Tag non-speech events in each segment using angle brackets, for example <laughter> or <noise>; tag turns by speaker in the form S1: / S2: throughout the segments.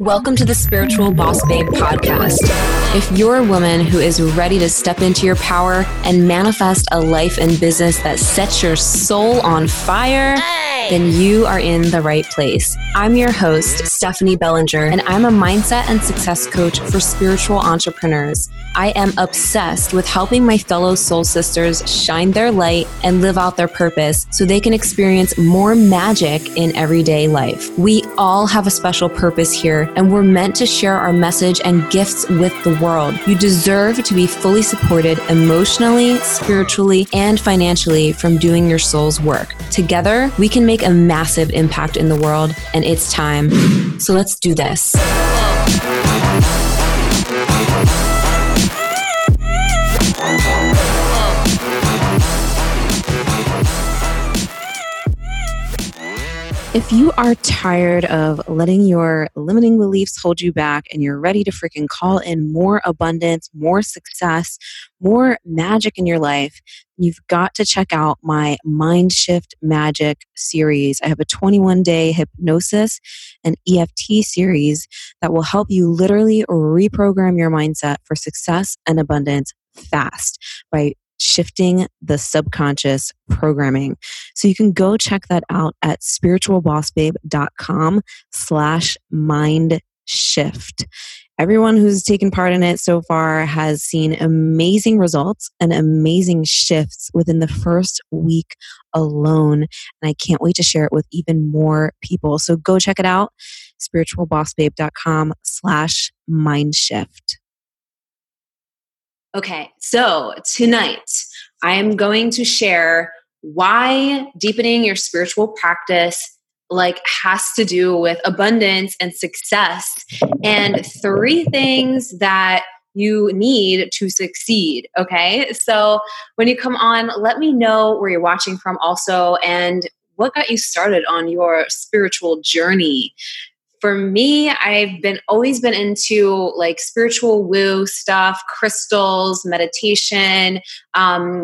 S1: Welcome to the Spiritual Boss Babe podcast. If you're a woman who is ready to step into your power and manifest a life and business that sets your soul on fire, then you are in the right place. I'm your host, Stephanie Bellinger, and I'm a mindset and success coach for spiritual entrepreneurs. I am obsessed with helping my fellow soul sisters shine their light and live out their purpose so they can experience more magic in everyday life. We all have a special purpose here, and we're meant to share our message and gifts with the world. You deserve to be fully supported emotionally, spiritually, and financially from doing your soul's work. Together, we can make a massive impact in the world, and it's time. So let's do this. If you are tired of letting your limiting beliefs hold you back and you're ready to freaking call in more abundance, more success, more magic in your life, you've got to check out my Mind Shift Magic series. I have a 21 day hypnosis and EFT series that will help you literally reprogram your mindset for success and abundance fast by shifting the subconscious programming. So you can go check that out at spiritualbossbabe.com slash mind shift. Everyone who's taken part in it so far has seen amazing results and amazing shifts within the first week alone. And I can't wait to share it with even more people. So go check it out, spiritualbossbabe.com slash mind shift. Okay, so tonight I am going to share why deepening your spiritual practice like has to do with abundance and success and three things that you need to succeed okay? So when you come on let me know where you're watching from also and what got you started on your spiritual journey for me, I've been always been into like spiritual woo stuff, crystals, meditation, um,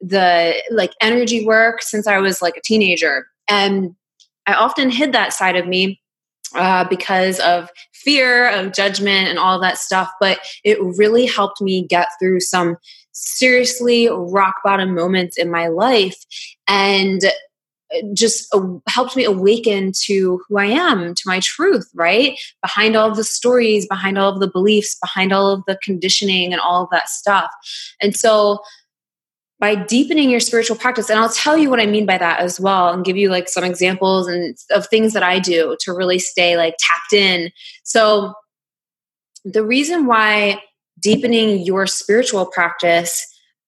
S1: the like energy work since I was like a teenager. And I often hid that side of me uh, because of fear of judgment and all that stuff. But it really helped me get through some seriously rock bottom moments in my life. And just helped me awaken to who I am, to my truth, right? Behind all of the stories, behind all of the beliefs, behind all of the conditioning and all of that stuff. And so by deepening your spiritual practice, and I'll tell you what I mean by that as well, and give you like some examples and of things that I do to really stay like tapped in. So the reason why deepening your spiritual practice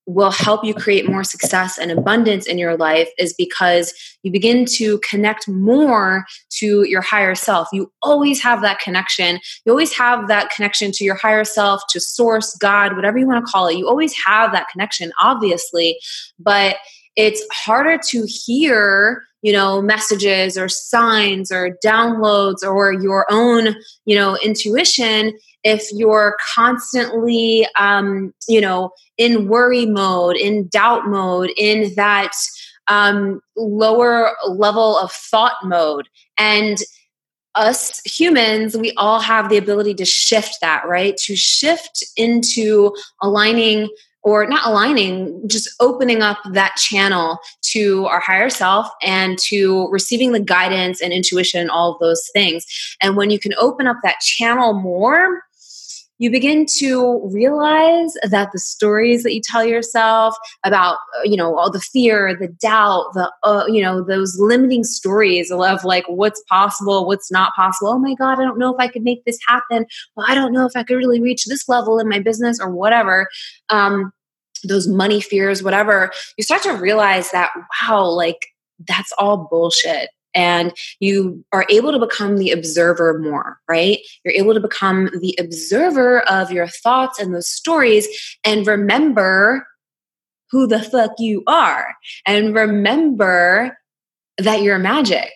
S1: will help you create more success and abundance in your life is because you begin to connect more to your higher self. You always have that connection. You always have that connection to your higher self, to source, God, whatever you want to call it. You always have that connection, obviously, but it's harder to hear you know messages or signs or downloads or your own you know intuition if you're constantly um, you know in worry mode in doubt mode in that um, lower level of thought mode and us humans, we all have the ability to shift that, right? To shift into aligning or not aligning, just opening up that channel to our higher self and to receiving the guidance and intuition, all of those things. And when you can open up that channel more, you begin to realize that the stories that you tell yourself about uh, you know all the fear the doubt the uh, you know those limiting stories of like what's possible what's not possible. Oh my god i don't know if i could make this happen. Well i don't know if i could really reach this level in my business or whatever. Um, those money fears whatever you start to realize that wow like that's all bullshit and you are able to become the observer more, right? You're able to become the observer of your thoughts and those stories and remember who the fuck you are and remember that you're magic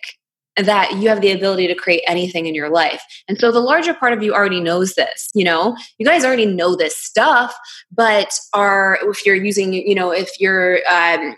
S1: that you have the ability to create anything in your life. And so the larger part of you already knows this, you know, you guys already know this stuff, but are, if you're using, you know, if you're um,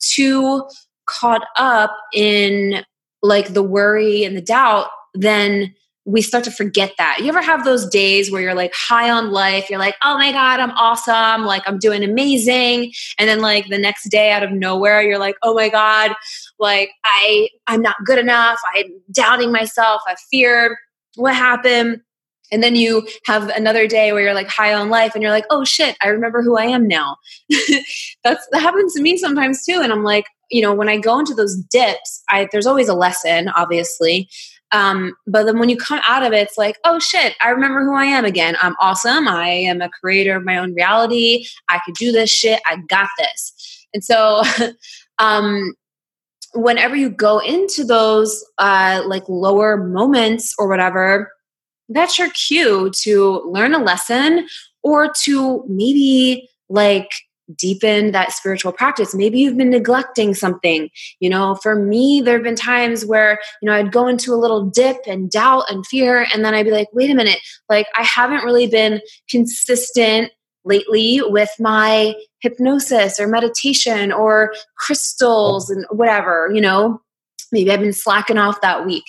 S1: too caught up in like the worry and the doubt, then we start to forget that. You ever have those days where you're like high on life? You're like, oh my God, I'm awesome. Like, I'm doing amazing. And then, like, the next day out of nowhere, you're like, oh my God, like, I, I'm not good enough. I'm doubting myself. I fear what happened. And then you have another day where you're like high on life and you're like, oh shit, I remember who I am now. <laughs> That's that happens to me sometimes too. And I'm like, you know, when I go into those dips, I there's always a lesson, obviously. Um, but then when you come out of it, it's like, oh shit, I remember who I am again. I'm awesome. I am a creator of my own reality. I could do this shit. I got this. And so, <laughs> um, whenever you go into those uh, like lower moments or whatever, that's your cue to learn a lesson or to maybe like deepen that spiritual practice. Maybe you've been neglecting something. You know, for me, there have been times where, you know, I'd go into a little dip and doubt and fear, and then I'd be like, wait a minute, like I haven't really been consistent lately with my hypnosis or meditation or crystals and whatever, you know maybe I've been slacking off that week.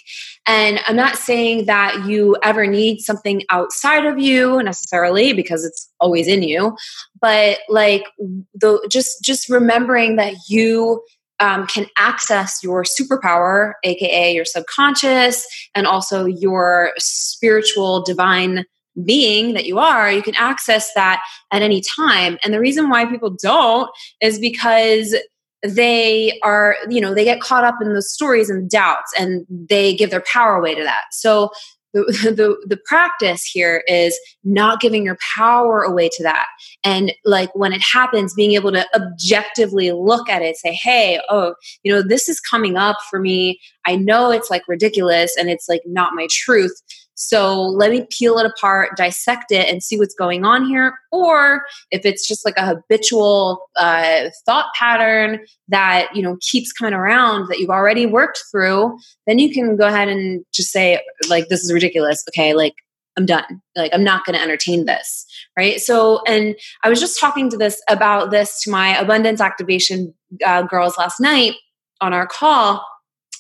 S1: And I'm not saying that you ever need something outside of you necessarily because it's always in you, but like the just just remembering that you um, can access your superpower, aka your subconscious, and also your spiritual divine being that you are, you can access that at any time. And the reason why people don't is because they are you know they get caught up in the stories and doubts and they give their power away to that. So the, <laughs> the the practice here is not giving your power away to that. And like when it happens being able to objectively look at it say hey oh you know this is coming up for me. I know it's like ridiculous and it's like not my truth so let me peel it apart, dissect it, and see what's going on here. Or if it's just like a habitual uh, thought pattern that you know keeps coming around that you've already worked through, then you can go ahead and just say like, "This is ridiculous." Okay, like I'm done. Like I'm not going to entertain this, right? So, and I was just talking to this about this to my abundance activation uh, girls last night on our call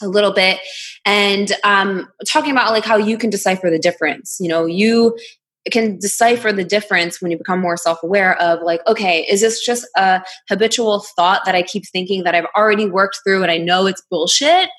S1: a little bit. And um, talking about like how you can decipher the difference you know you can decipher the difference when you become more self-aware of like okay is this just a habitual thought that i keep thinking that i've already worked through and i know it's bullshit?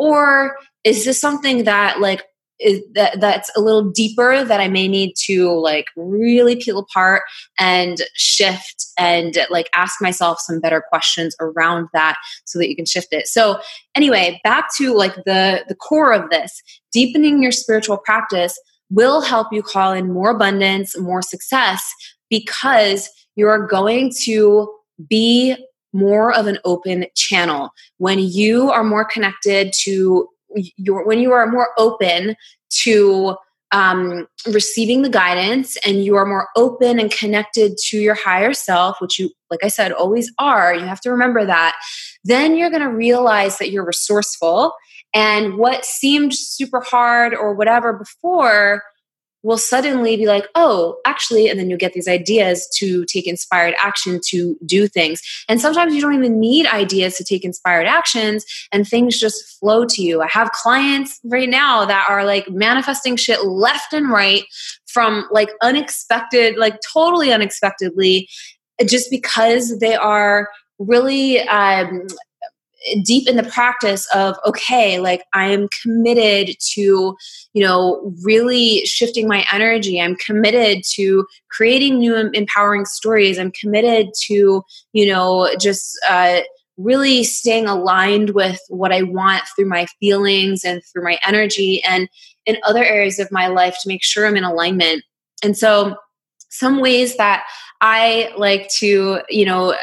S1: Or is this something that like is that that's a little deeper that I may need to like really peel apart and shift and like ask myself some better questions around that so that you can shift it. So anyway, back to like the the core of this, deepening your spiritual practice will help you call in more abundance, more success because you're going to be more of an open channel when you are more connected to when you are more open to um, receiving the guidance and you are more open and connected to your higher self, which you, like I said, always are, you have to remember that, then you're going to realize that you're resourceful. And what seemed super hard or whatever before will suddenly be like, oh, actually, and then you get these ideas to take inspired action to do things. And sometimes you don't even need ideas to take inspired actions, and things just flow to you. I have clients right now that are like manifesting shit left and right from like unexpected, like totally unexpectedly, just because they are really um, deep in the practice of okay like i am committed to you know really shifting my energy. I'm committed to creating new empowering stories. I'm committed to you know just uh, really staying aligned with what i want through my feelings and through my energy and in other areas of my life to make sure i'm in alignment. And so some ways that I like to, you know,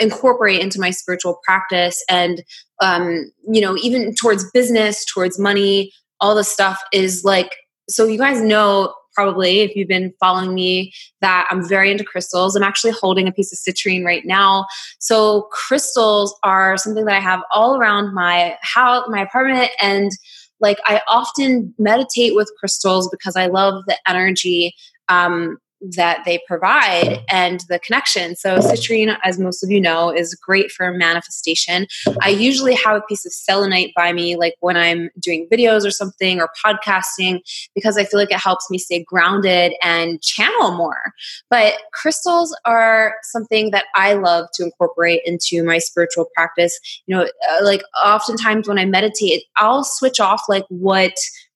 S1: incorporate into my spiritual practice and, um, you know, even towards business, towards money, all the stuff is like, so you guys know probably if you've been following me that I'm very into crystals. I'm actually holding a piece of citrine right now. So crystals are something that I have all around my house, my apartment and like I often meditate with crystals because I love the energy um, that they provide and the connection. So, citrine, as most of you know, is great for manifestation. I usually have a piece of selenite by me, like when I'm doing videos or something or podcasting, because I feel like it helps me stay grounded and channel more. But crystals are something that I love to incorporate into my spiritual practice. You know, uh, like oftentimes when I meditate, I'll switch off like what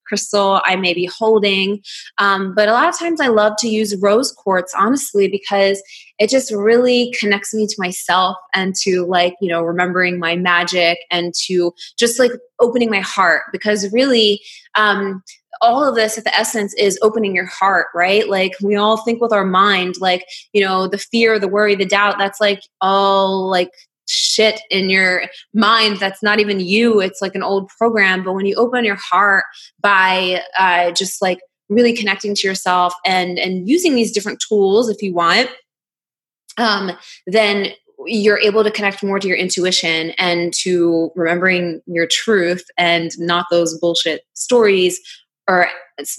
S1: crystal I may be holding. Um, but a lot of times I love to use rose quartz, honestly, because it just really connects me to myself and to like, you know, remembering my magic and to just like opening my heart. Because really, um, all of this at the essence is opening your heart, right? Like we all think with our mind, like, you know, the fear, the worry, the doubt, that's like all like shit in your mind that's not even you. It's like an old program but when you open your heart by uh, just like really connecting to yourself and and using these different tools if you want um then you're able to connect more to your intuition and to remembering your truth and not those bullshit stories or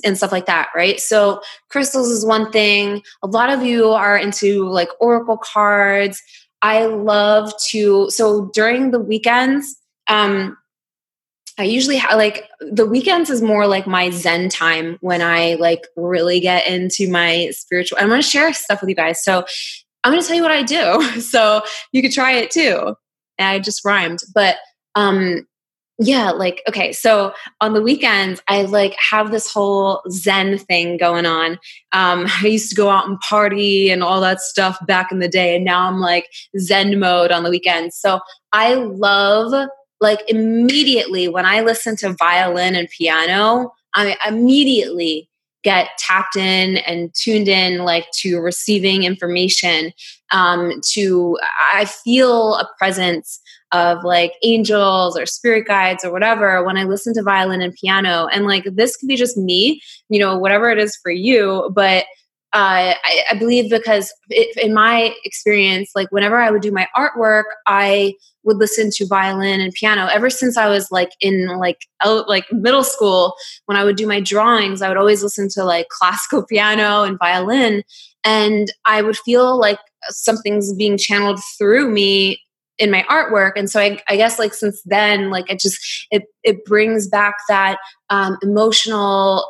S1: and stuff like that right? So crystals is one thing. A lot of you are into like oracle cards I love to, so during the weekends, um, I usually have like the weekends is more like my Zen time when I like really get into my spiritual. I'm going to share stuff with you guys. So I'm going to tell you what I do. <laughs> So you could try it too. And I just rhymed. But um, yeah like okay so on the weekends i like have this whole zen thing going on. Um <laughs> i used to go out and party and all that stuff back in the day and now i'm like zen mode on the weekends. So i love like immediately when i listen to violin and piano i immediately get tapped in and tuned in like to receiving information um to i feel a presence of like angels or spirit guides or whatever when I listen to violin and piano. And like this could be just me, you know, whatever it is for you. But uh, I, I, believe because it, in my experience, like whenever I would do my artwork, I would listen to violin and piano. Ever since I was like in like out, like middle school, when I would do my drawings, I would always listen to like classical <laughs> piano and violin, and I would feel like something's being channeled through me in my artwork and so I, I, guess like since then like it just it it brings back that um, emotional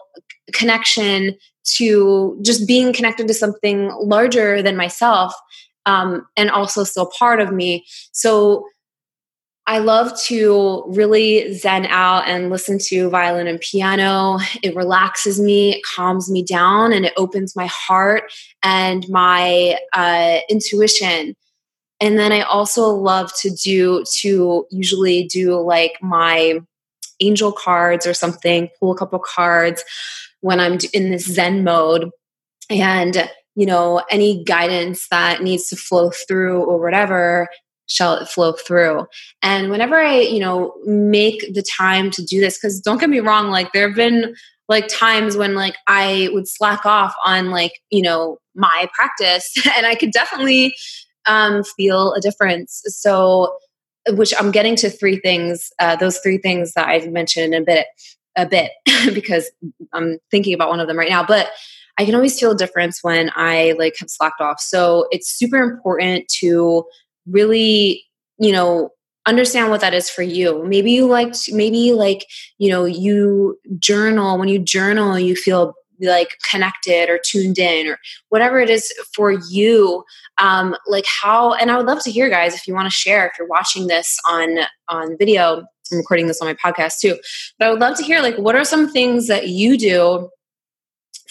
S1: connection to just being connected to something larger than myself um, and also still part of me. So I love to really zen out and listen to violin and piano. It relaxes me, it calms me down, and it opens my heart and my uh, intuition. And then I also love to do, to usually do like my angel cards or something, pull a couple cards when I'm in this Zen mode. And, you know, any guidance that needs to flow through or whatever, shall it flow through. And whenever I, you know, make the time to do this, because don't get me wrong, like there have been like times when like I would slack off on like, you know, my practice <laughs> and I could definitely um, feel a difference. So, which I'm getting to three things, uh, those three things that I've mentioned in a bit, a bit, <laughs> because I'm thinking about one of them right now. But I can always feel a difference when I like have slacked off. So it's super important to really, you know, understand what that is for you. Maybe you like, maybe like, you know, you journal. When you journal, you feel like connected or tuned in or whatever it is for you um like how and i would love to hear guys if you want to share if you're watching this on on video i'm recording this on my podcast too but i would love to hear like what are some things that you do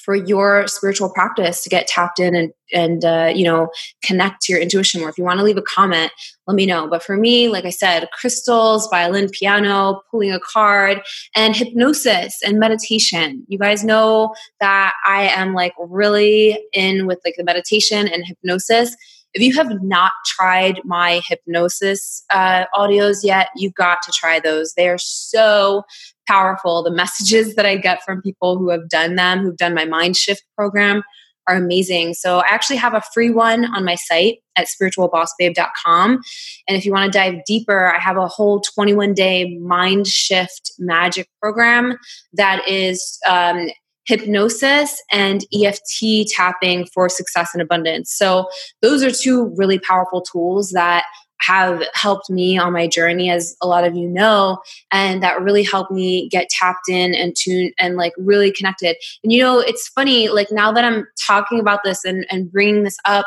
S1: for your spiritual practice to get tapped in and and uh, you know connect to your intuition more? If you want to leave a comment let me know. But for me like i said crystals violin piano pulling a card and hypnosis and meditation. You guys know that i am like really in with like the meditation and hypnosis if you have not tried my hypnosis uh, audios yet, you've got to try those. They are so powerful. The messages that I get from people who have done them, who've done my mind shift program, are amazing. So I actually have a free one on my site at spiritualbossbabe.com. And if you want to dive deeper, I have a whole 21 day mind shift magic program that is um, hypnosis and EFT tapping for success and abundance. So, those are two really powerful tools that have helped me on my journey, as a lot of you know, and that really helped me get tapped in and tuned and like really connected. And you know, it's funny, like now that I'm talking about this and, and bringing this up,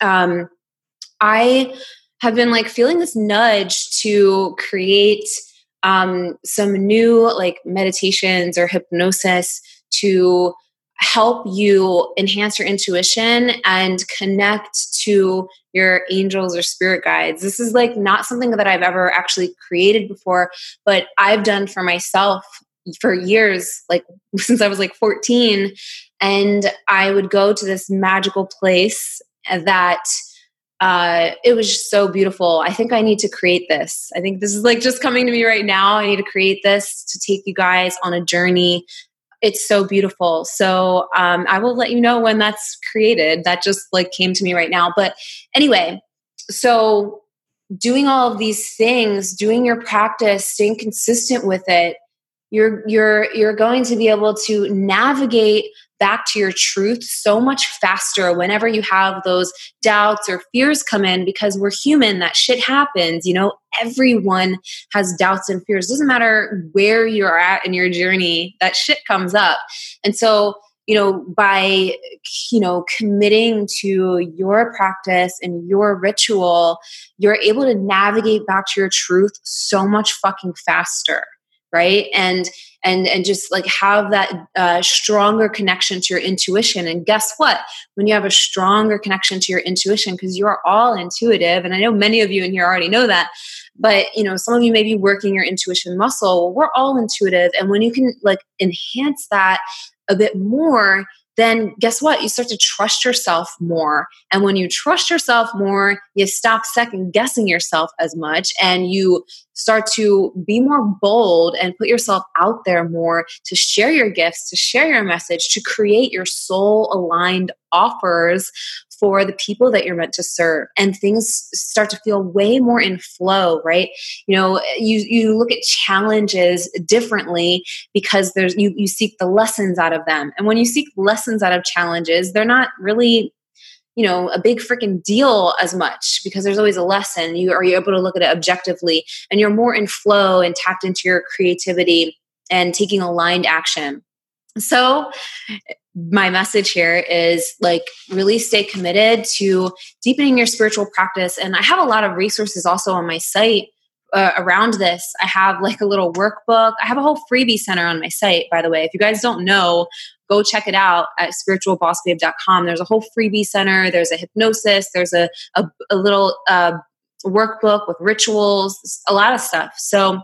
S1: um, I have been like feeling this nudge to create um, some new like meditations or hypnosis to help you enhance your intuition and connect to your angels or spirit guides. This is like not something that I've ever actually created before, but I've done for myself for years, like <laughs> since I was like 14. And I would go to this magical place that uh, it was just so beautiful. I think I need to create this. I think this is like just coming to me right now. I need to create this to take you guys on a journey. It's so beautiful. So um, I will let you know when that's created. That just like came to me right now. But anyway, so doing all of these things, doing your practice, staying consistent with it, you're you're you're going to be able to navigate back to your truth so much faster whenever you have those doubts or fears come in because we're human that shit happens you know? Everyone has doubts and fears. It doesn't matter where you're at in your journey that shit comes up. And so you know by you know committing to your practice and your ritual you're able to navigate back to your truth so much fucking faster right? And and and just like have that uh, stronger connection to your intuition. And guess what? When you have a stronger connection to your intuition because you're all intuitive and i know many of you in here already know that but you know some of you may be working your intuition muscle. Well, we're all intuitive and when you can like enhance that a bit more then guess what? You start to trust yourself more. And when you trust yourself more, you stop second guessing yourself as much and you start to be more bold and put yourself out there more to share your gifts, to share your message, to create your soul aligned offers for the people that you're meant to serve and things start to feel way more in flow right? You know you you look at challenges differently because there's you you seek the lessons out of them. And when you seek lessons out of challenges they're not really you know a big freaking deal as much because there's always a lesson. You are you able to look at it objectively? And you're more in flow and tapped into your creativity and taking aligned action. So my message here is like really stay committed to deepening your spiritual practice. And i have a lot of resources also on my site uh, around this. I have like a little workbook. I have a whole freebie center on my site by the way. If you guys don't know go check it out at spiritualbossbabe.com there's a whole freebie center. There's a hypnosis. There's a, a, a little uh, workbook with rituals, a lot of stuff. So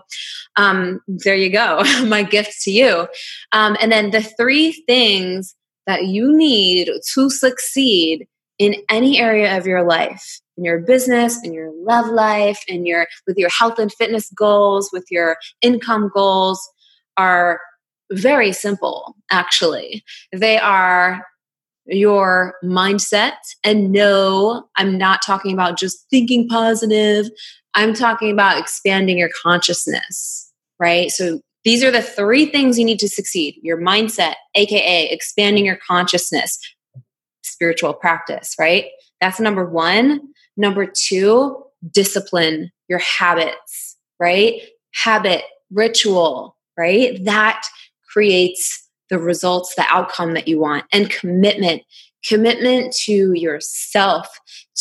S1: um, there you go, <laughs> my gift to you. Um, and then the three things that you need to succeed in any area of your life in your business in your love life in your with your health and fitness goals with your income goals are very simple actually they are your mindset. And no, I'm not talking about just thinking positive. I'm talking about expanding your consciousness, right? So these are the three things you need to succeed your mindset, AKA expanding your consciousness, spiritual practice, right? That's number one. Number two, discipline your habits, right? Habit, ritual, right? That creates the results, the outcome that you want, and commitment. Commitment to yourself,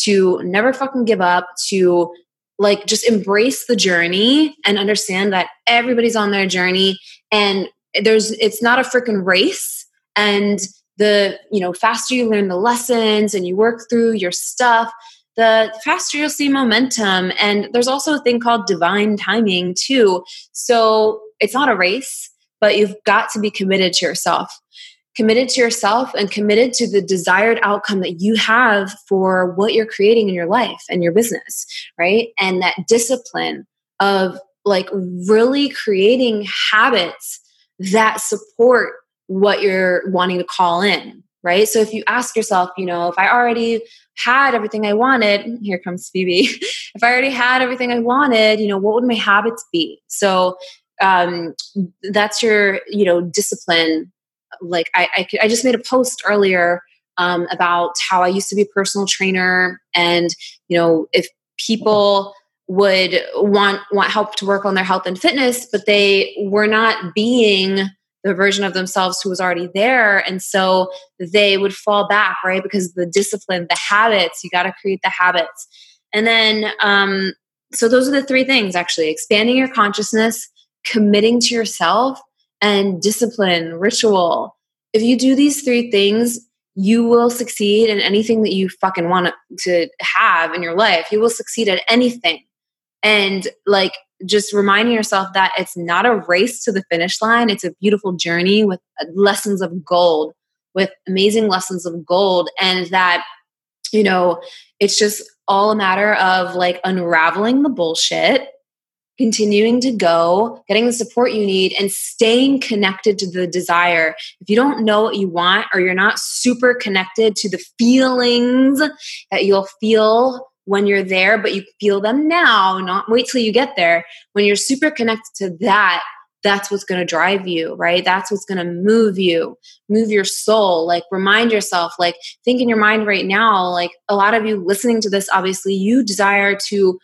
S1: to never fucking give up, to like just embrace the journey and understand that everybody's on their journey and there's it's not a freaking race. And the you know faster you learn the lessons and you work through your stuff the faster you'll see momentum. And there's also a thing called divine timing too. So it's not a race but you've got to be committed to yourself committed to yourself and committed to the desired outcome that you have for what you're creating in your life and your business, right? And that discipline of like really creating habits that support what you're wanting to call in, right? So if you ask yourself, you know, if I already had everything I wanted, <laughs> here comes Phoebe. <laughs> if I already had everything I wanted, you know, what would my habits be? So um, that's your you know discipline. Like I, I, I just made a post earlier um, about how I used to be a personal trainer, and you know, if people would want want help to work on their health and fitness, but they were not being the version of themselves who was already there, and so they would fall back, right? Because the discipline, the habits, you got to create the habits, and then um, so those are the three things actually: expanding your consciousness, committing to yourself, and discipline, ritual. If you do these three things, you will succeed in anything that you fucking want to have in your life. You will succeed at anything. And like just reminding yourself that it's not a race to the finish line, it's a beautiful journey with uh, lessons of gold, with amazing lessons of gold. And that, you know, it's just all a matter of like unraveling the bullshit continuing to go, getting the support you need, and staying connected to the desire. If you don't know what you want or you're not super connected to the feelings that you'll feel when you're there, but you feel them now, not wait till you get there. When you're super connected to that, that's what's going to drive you, right? That's what's going to move you, move your soul. Like, remind yourself, like, think in your mind right now, like, a lot of you listening to this, obviously, you desire to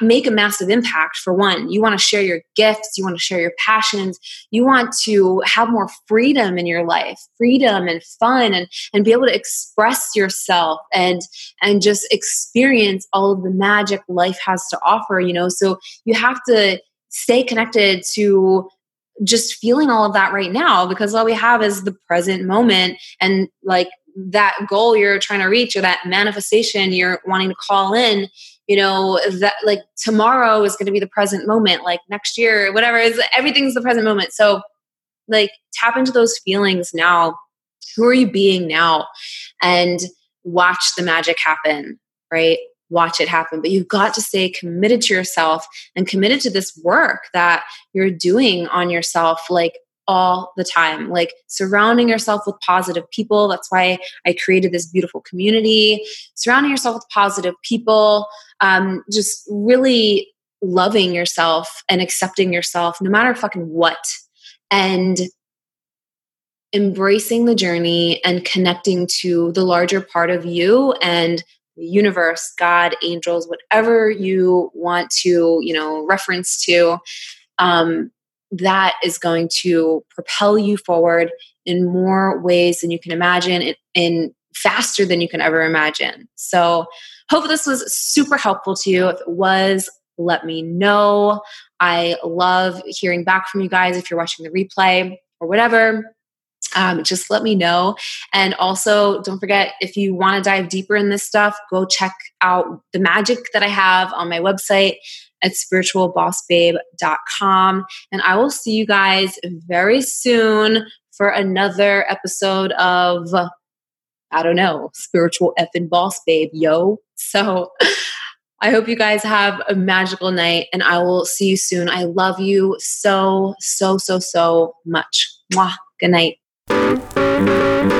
S1: make a massive impact for one. You want to share your gifts you want to share your passions you want to have more freedom in your life freedom and fun and and be able to express yourself and and just experience all of the magic life has to offer you know? So you have to stay connected to just feeling all of that right now because all we have is the present moment and like that goal you're trying to reach or that manifestation you're wanting to call in you know that like tomorrow is going to be the present moment like next year whatever is everything's the present moment. So like tap into those feelings now. Who are you being now? And watch the magic happen right? Watch it happen. But you've got to stay committed to yourself and committed to this work that you're doing on yourself like all the time. Like surrounding yourself with positive people. That's why I created this beautiful community. Surrounding yourself with positive people. Um, just really loving yourself and accepting yourself no matter fucking what. And embracing the journey and connecting to the larger part of you and the universe, God, angels, whatever you want to, you know, reference to. Um, that is going to propel you forward in more ways than you can imagine in faster than you can ever imagine. So, hope this was super helpful to you. If it was, let me know. I love hearing back from you guys if you're watching the replay or whatever. Um, just let me know. And also, don't forget if you want to dive deeper in this stuff, go check out the magic that I have on my website at spiritualbossbabe.com. And I will see you guys very soon for another episode of, I don't know, spiritual effing boss babe, yo. So <laughs> I hope you guys have a magical night and I will see you soon. I love you so, so, so, so much. Mwah. Good night.